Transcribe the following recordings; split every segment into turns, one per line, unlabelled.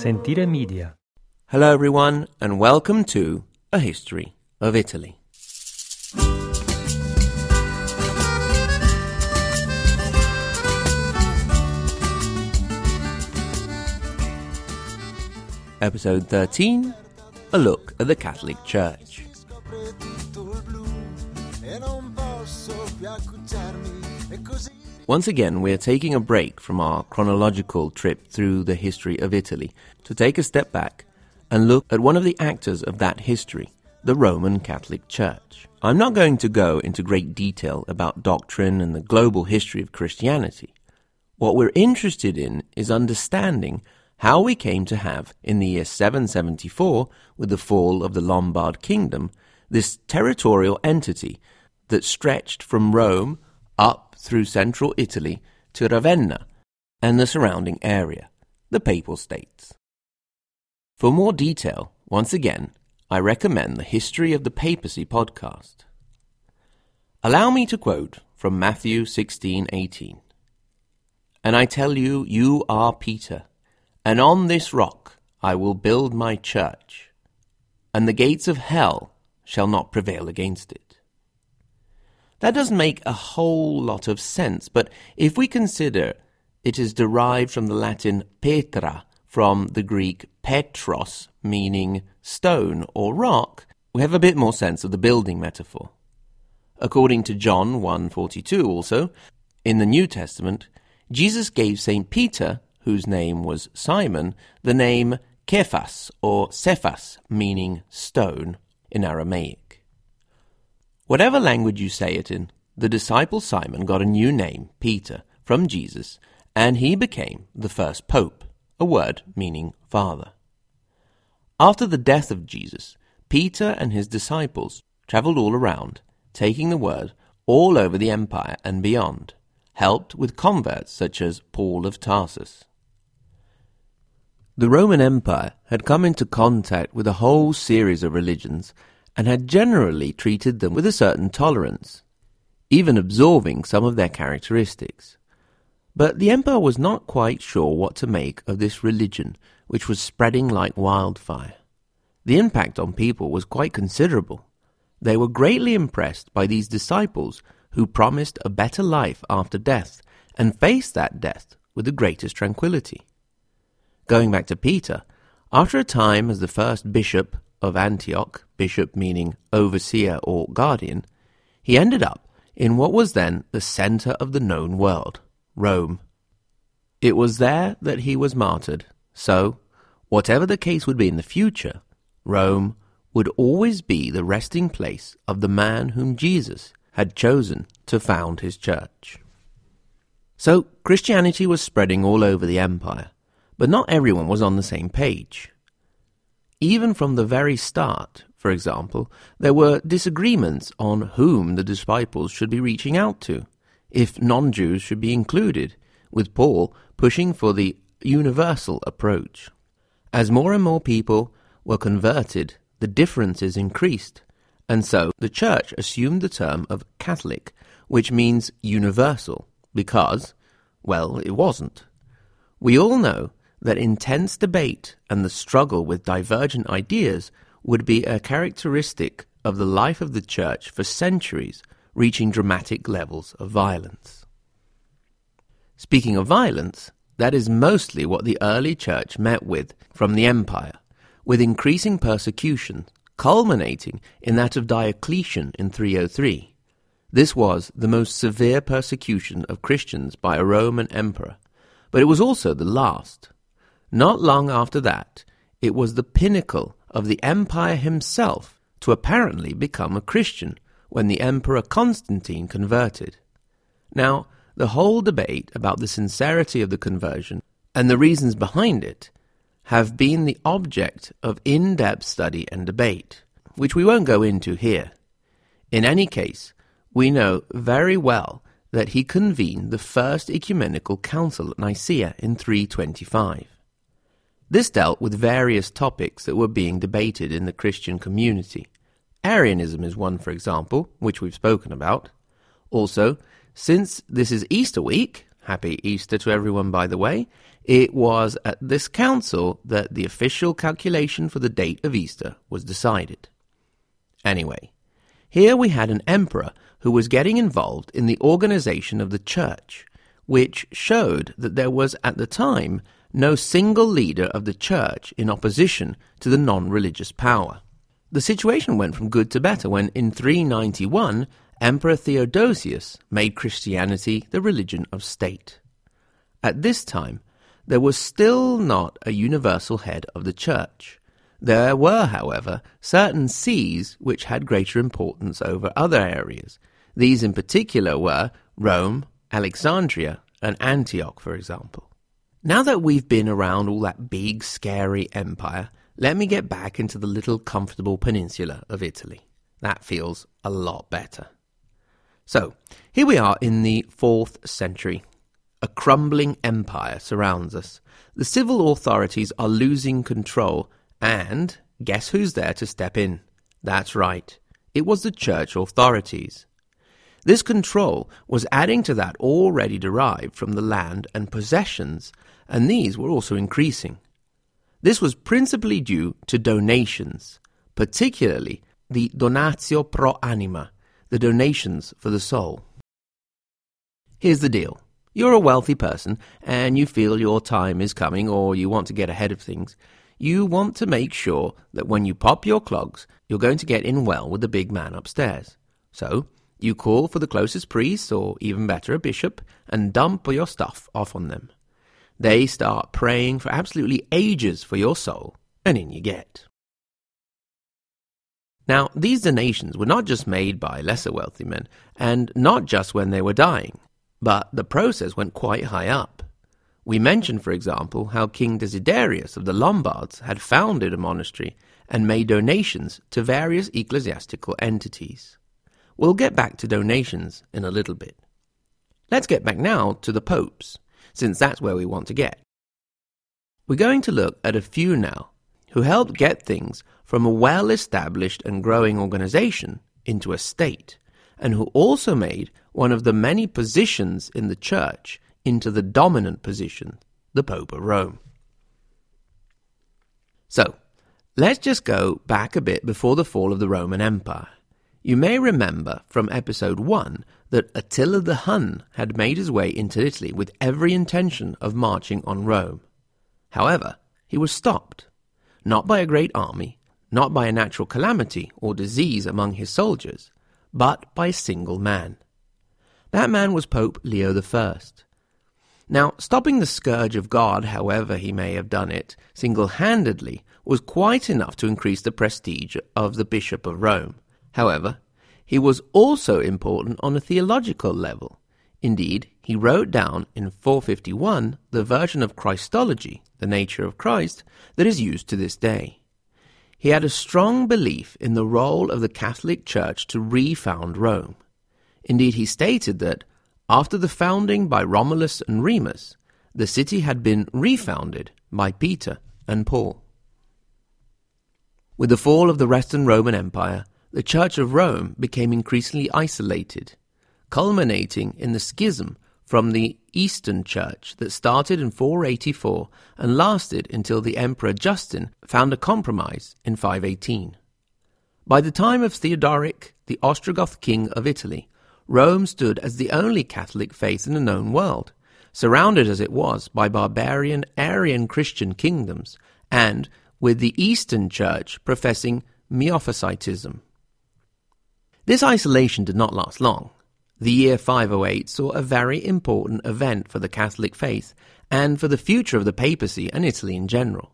Sentire Media.
Hello, everyone, and welcome to A History of Italy. Episode 13 A Look at the Catholic Church. Once again, we are taking a break from our chronological trip through the history of Italy to take a step back and look at one of the actors of that history, the Roman Catholic Church. I'm not going to go into great detail about doctrine and the global history of Christianity. What we're interested in is understanding how we came to have, in the year 774, with the fall of the Lombard kingdom, this territorial entity that stretched from Rome up through central Italy to Ravenna and the surrounding area, the Papal States. For more detail, once again, I recommend the History of the Papacy podcast. Allow me to quote from Matthew 16:18. And I tell you, you are Peter, and on this rock I will build my church, and the gates of hell shall not prevail against it. That doesn't make a whole lot of sense, but if we consider it is derived from the Latin petra, from the Greek petros, meaning stone or rock, we have a bit more sense of the building metaphor. According to John 1:42 also, in the New Testament, Jesus gave St. Peter, whose name was Simon, the name Kephas or Cephas, meaning stone in Aramaic. Whatever language you say it in, the disciple Simon got a new name, Peter, from Jesus, and he became the first pope, a word meaning father. After the death of Jesus, Peter and his disciples traveled all around, taking the word all over the empire and beyond, helped with converts such as Paul of Tarsus. The Roman Empire had come into contact with a whole series of religions and had generally treated them with a certain tolerance, even absorbing some of their characteristics. But the emperor was not quite sure what to make of this religion which was spreading like wildfire. The impact on people was quite considerable. They were greatly impressed by these disciples who promised a better life after death and faced that death with the greatest tranquility. Going back to Peter, after a time as the first bishop of Antioch, bishop meaning overseer or guardian, he ended up in what was then the center of the known world, Rome. It was there that he was martyred, so, whatever the case would be in the future, Rome would always be the resting place of the man whom Jesus had chosen to found his church. So, Christianity was spreading all over the empire, but not everyone was on the same page. Even from the very start, for example, there were disagreements on whom the disciples should be reaching out to, if non Jews should be included, with Paul pushing for the universal approach. As more and more people were converted, the differences increased, and so the Church assumed the term of Catholic, which means universal, because, well, it wasn't. We all know that intense debate and the struggle with divergent ideas would be a characteristic of the life of the Church for centuries, reaching dramatic levels of violence. Speaking of violence, that is mostly what the early Church met with from the Empire, with increasing persecution, culminating in that of Diocletian in 303. This was the most severe persecution of Christians by a Roman emperor, but it was also the last. Not long after that, it was the pinnacle of the empire himself to apparently become a Christian when the Emperor Constantine converted. Now, the whole debate about the sincerity of the conversion and the reasons behind it have been the object of in depth study and debate, which we won't go into here. In any case, we know very well that he convened the First Ecumenical Council at Nicaea in 325. This dealt with various topics that were being debated in the Christian community. Arianism is one, for example, which we've spoken about. Also, since this is Easter week, Happy Easter to everyone, by the way. It was at this council that the official calculation for the date of Easter was decided. Anyway, here we had an emperor who was getting involved in the organization of the church, which showed that there was at the time no single leader of the church in opposition to the non religious power. The situation went from good to better when, in 391, Emperor Theodosius made Christianity the religion of state. At this time, there was still not a universal head of the church. There were, however, certain sees which had greater importance over other areas. These in particular were Rome, Alexandria, and Antioch, for example. Now that we've been around all that big, scary empire, let me get back into the little comfortable peninsula of Italy. That feels a lot better. So, here we are in the 4th century. A crumbling empire surrounds us. The civil authorities are losing control, and guess who's there to step in? That's right, it was the church authorities. This control was adding to that already derived from the land and possessions, and these were also increasing. This was principally due to donations, particularly the donatio pro anima, the donations for the soul. Here's the deal. You're a wealthy person and you feel your time is coming or you want to get ahead of things. You want to make sure that when you pop your clogs, you're going to get in well with the big man upstairs. So, you call for the closest priest, or even better, a bishop, and dump all your stuff off on them. They start praying for absolutely ages for your soul, and in you get. Now, these donations were not just made by lesser wealthy men, and not just when they were dying, but the process went quite high up. We mentioned, for example, how King Desiderius of the Lombards had founded a monastery and made donations to various ecclesiastical entities. We'll get back to donations in a little bit. Let's get back now to the popes, since that's where we want to get. We're going to look at a few now who helped get things from a well established and growing organization into a state, and who also made one of the many positions in the church into the dominant position, the Pope of Rome. So, let's just go back a bit before the fall of the Roman Empire. You may remember from episode 1 that Attila the Hun had made his way into Italy with every intention of marching on Rome. However, he was stopped not by a great army, not by a natural calamity or disease among his soldiers, but by a single man. That man was Pope Leo I. Now, stopping the scourge of God, however he may have done it, single handedly, was quite enough to increase the prestige of the Bishop of Rome. However, he was also important on a theological level. Indeed, he wrote down in 451 the version of Christology, the nature of Christ, that is used to this day. He had a strong belief in the role of the Catholic Church to refound Rome. Indeed, he stated that after the founding by Romulus and Remus, the city had been refounded by Peter and Paul. With the fall of the Western Roman Empire, the Church of Rome became increasingly isolated culminating in the schism from the Eastern Church that started in 484 and lasted until the Emperor Justin found a compromise in 518. By the time of Theodoric, the Ostrogoth king of Italy, Rome stood as the only Catholic faith in the known world, surrounded as it was by barbarian Arian Christian kingdoms, and with the Eastern Church professing Miaphysitism. This isolation did not last long. The year 508 saw a very important event for the Catholic faith and for the future of the papacy and Italy in general.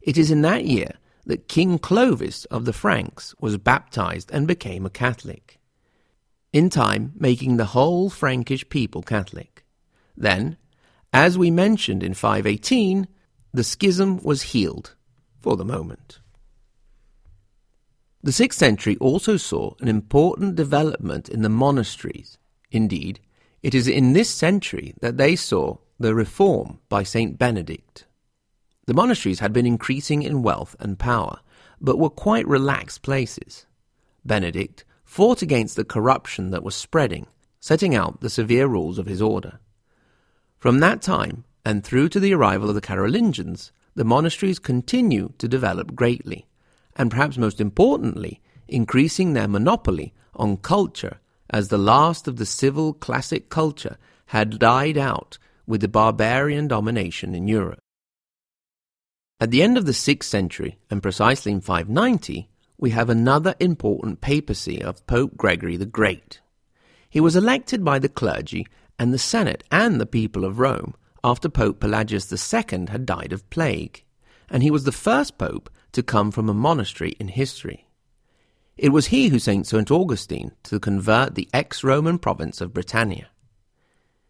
It is in that year that King Clovis of the Franks was baptized and became a Catholic, in time making the whole Frankish people Catholic. Then, as we mentioned in 518, the schism was healed for the moment. The 6th century also saw an important development in the monasteries. Indeed, it is in this century that they saw the reform by Saint Benedict. The monasteries had been increasing in wealth and power, but were quite relaxed places. Benedict fought against the corruption that was spreading, setting out the severe rules of his order. From that time and through to the arrival of the Carolingians, the monasteries continue to develop greatly, and perhaps most importantly, increasing their monopoly on culture as the last of the civil classic culture had died out with the barbarian domination in Europe. At the end of the 6th century, and precisely in 590, we have another important papacy of Pope Gregory the Great. He was elected by the clergy and the Senate and the people of Rome after Pope Pelagius II had died of plague, and he was the first pope to come from a monastery in history. It was he who sent St. Augustine to convert the ex Roman province of Britannia.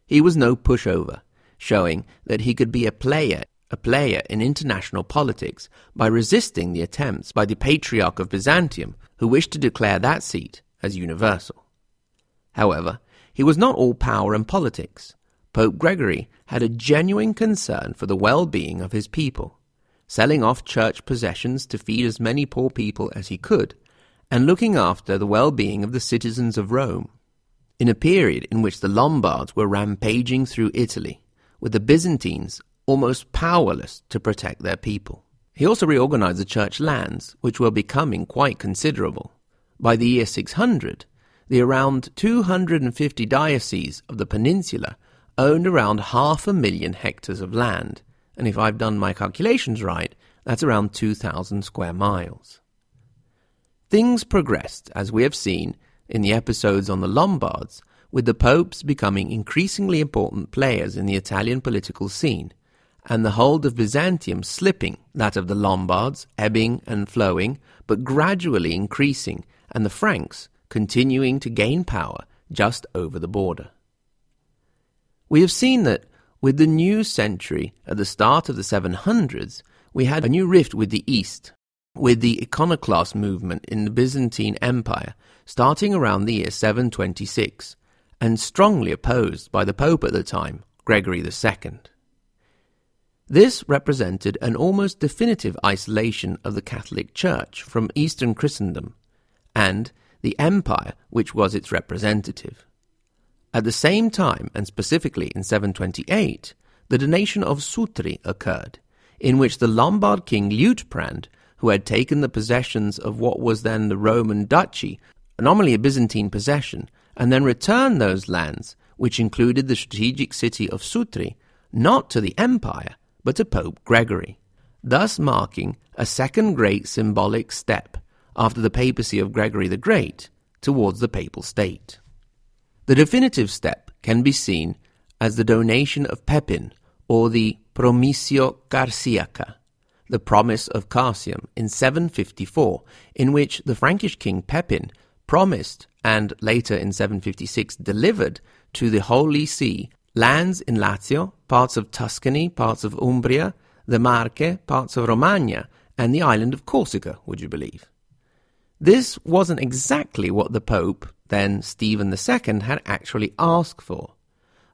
He was no pushover, showing that he could be a player, a player in international politics by resisting the attempts by the Patriarch of Byzantium, who wished to declare that seat as universal. However, he was not all power and politics. Pope Gregory had a genuine concern for the well being of his people, selling off church possessions to feed as many poor people as he could, and looking after the well being of the citizens of Rome. In a period in which the Lombards were rampaging through Italy, with the Byzantines almost powerless to protect their people. He also reorganized the church lands, which were becoming quite considerable. By the year 600, the around 250 dioceses of the peninsula owned around half a million hectares of land, and if I've done my calculations right, that's around 2,000 square miles. Things progressed, as we have seen in the episodes on the Lombards, with the popes becoming increasingly important players in the Italian political scene, and the hold of Byzantium slipping, that of the Lombards ebbing and flowing, but gradually increasing, and the Franks continuing to gain power just over the border. We have seen that with the new century at the start of the 700s, we had a new rift with the East, with the iconoclast movement in the Byzantine Empire starting around the year 726, and strongly opposed by the Pope at the time, Gregory II. This represented an almost definitive isolation of the Catholic Church from Eastern Christendom, and the empire which was its representative. At the same time, and specifically in 728, the donation of Sutri occurred, in which the Lombard king Liutprand, who had taken the possessions of what was then the Roman duchy, anomaly a Byzantine possession, and then returned those lands, which included the strategic city of Sutri, not to the empire, but to Pope Gregory, thus marking a second great symbolic step after the papacy of Gregory the Great towards the papal state. The definitive step can be seen as the donation of Pepin, or the Promissio Carsiaca, the promise of Carsium in 754, in which the Frankish king Pepin promised and later in 756 delivered to the Holy See lands in Lazio, parts of Tuscany, parts of Umbria, the Marche, parts of Romagna, and the island of Corsica, would you believe? This wasn't exactly what the Pope then Stephen II had actually asked for.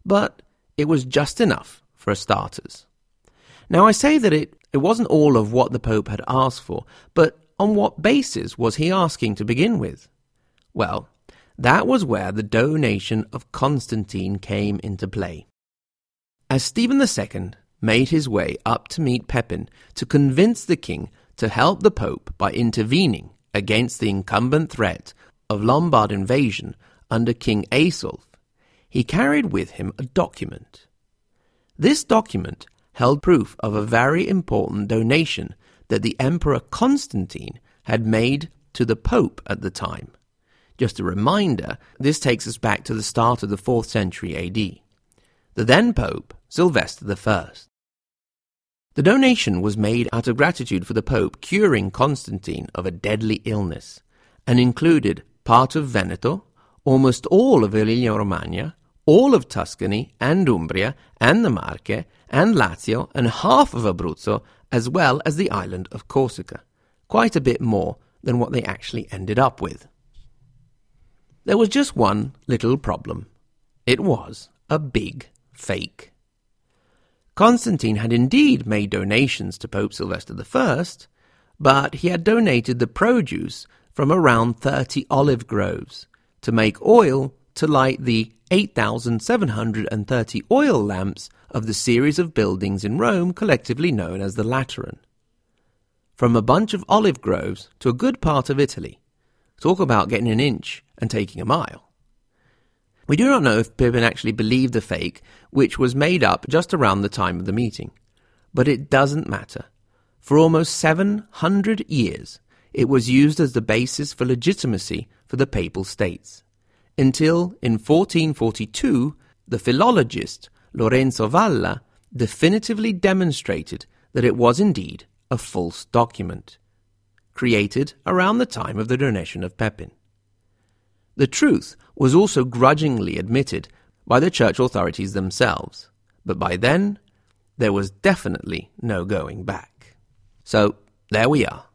But it was just enough for a starters. Now, I say that it, it wasn't all of what the Pope had asked for, but on what basis was he asking to begin with? Well, that was where the donation of Constantine came into play. As Stephen II made his way up to meet Pepin to convince the king to help the Pope by intervening against the incumbent threat of Lombard invasion under King Aistulf, he carried with him a document. This document held proof of a very important donation that the Emperor Constantine had made to the Pope at the time. Just a reminder, this takes us back to the start of the 4th century AD. The then Pope, Sylvester I. The donation was made out of gratitude for the Pope curing Constantine of a deadly illness and included part of Veneto, almost all of Emilia-Romagna, all of Tuscany and Umbria and the Marche and Lazio and half of Abruzzo, as well as the island of Corsica. Quite a bit more than what they actually ended up with. There was just one little problem. It was a big fake. Constantine had indeed made donations to Pope Sylvester I, but he had donated the produce from around 30 olive groves to make oil to light the 8,730 oil lamps of the series of buildings in Rome collectively known as the Lateran. From a bunch of olive groves to a good part of Italy. Talk about getting an inch and taking a mile. We do not know if Pippin actually believed the fake, which was made up just around the time of the meeting. But it doesn't matter. For almost 700 years, it was used as the basis for legitimacy for the Papal States until in 1442 the philologist Lorenzo Valla definitively demonstrated that it was indeed a false document, created around the time of the donation of Pepin. The truth was also grudgingly admitted by the church authorities themselves, but by then there was definitely no going back. So there we are.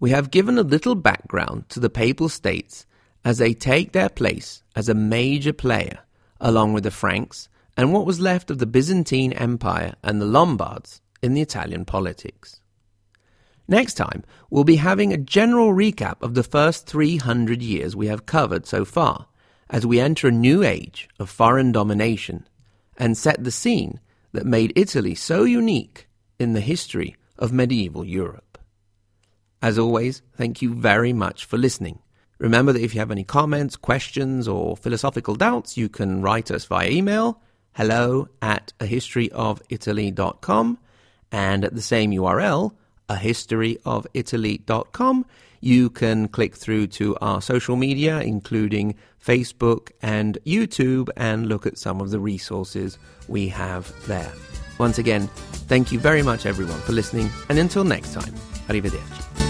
We have given a little background to the Papal States as they take their place as a major player, along with the Franks and what was left of the Byzantine Empire and the Lombards in the Italian politics. Next time, we'll be having a general recap of the first 300 years we have covered so far, as we enter a new age of foreign domination and set the scene that made Italy so unique in the history of medieval Europe. As always, thank you very much for listening Remember that if you have any comments, questions, or philosophical doubts, you can write us via email hello at a historyofitaly.com and at the same URL, a historyofitaly.com, you can click through to our social media, including Facebook and YouTube, and look at some of the resources we have there. Once again, thank you very much, everyone, for listening, and until next time, arrivederci.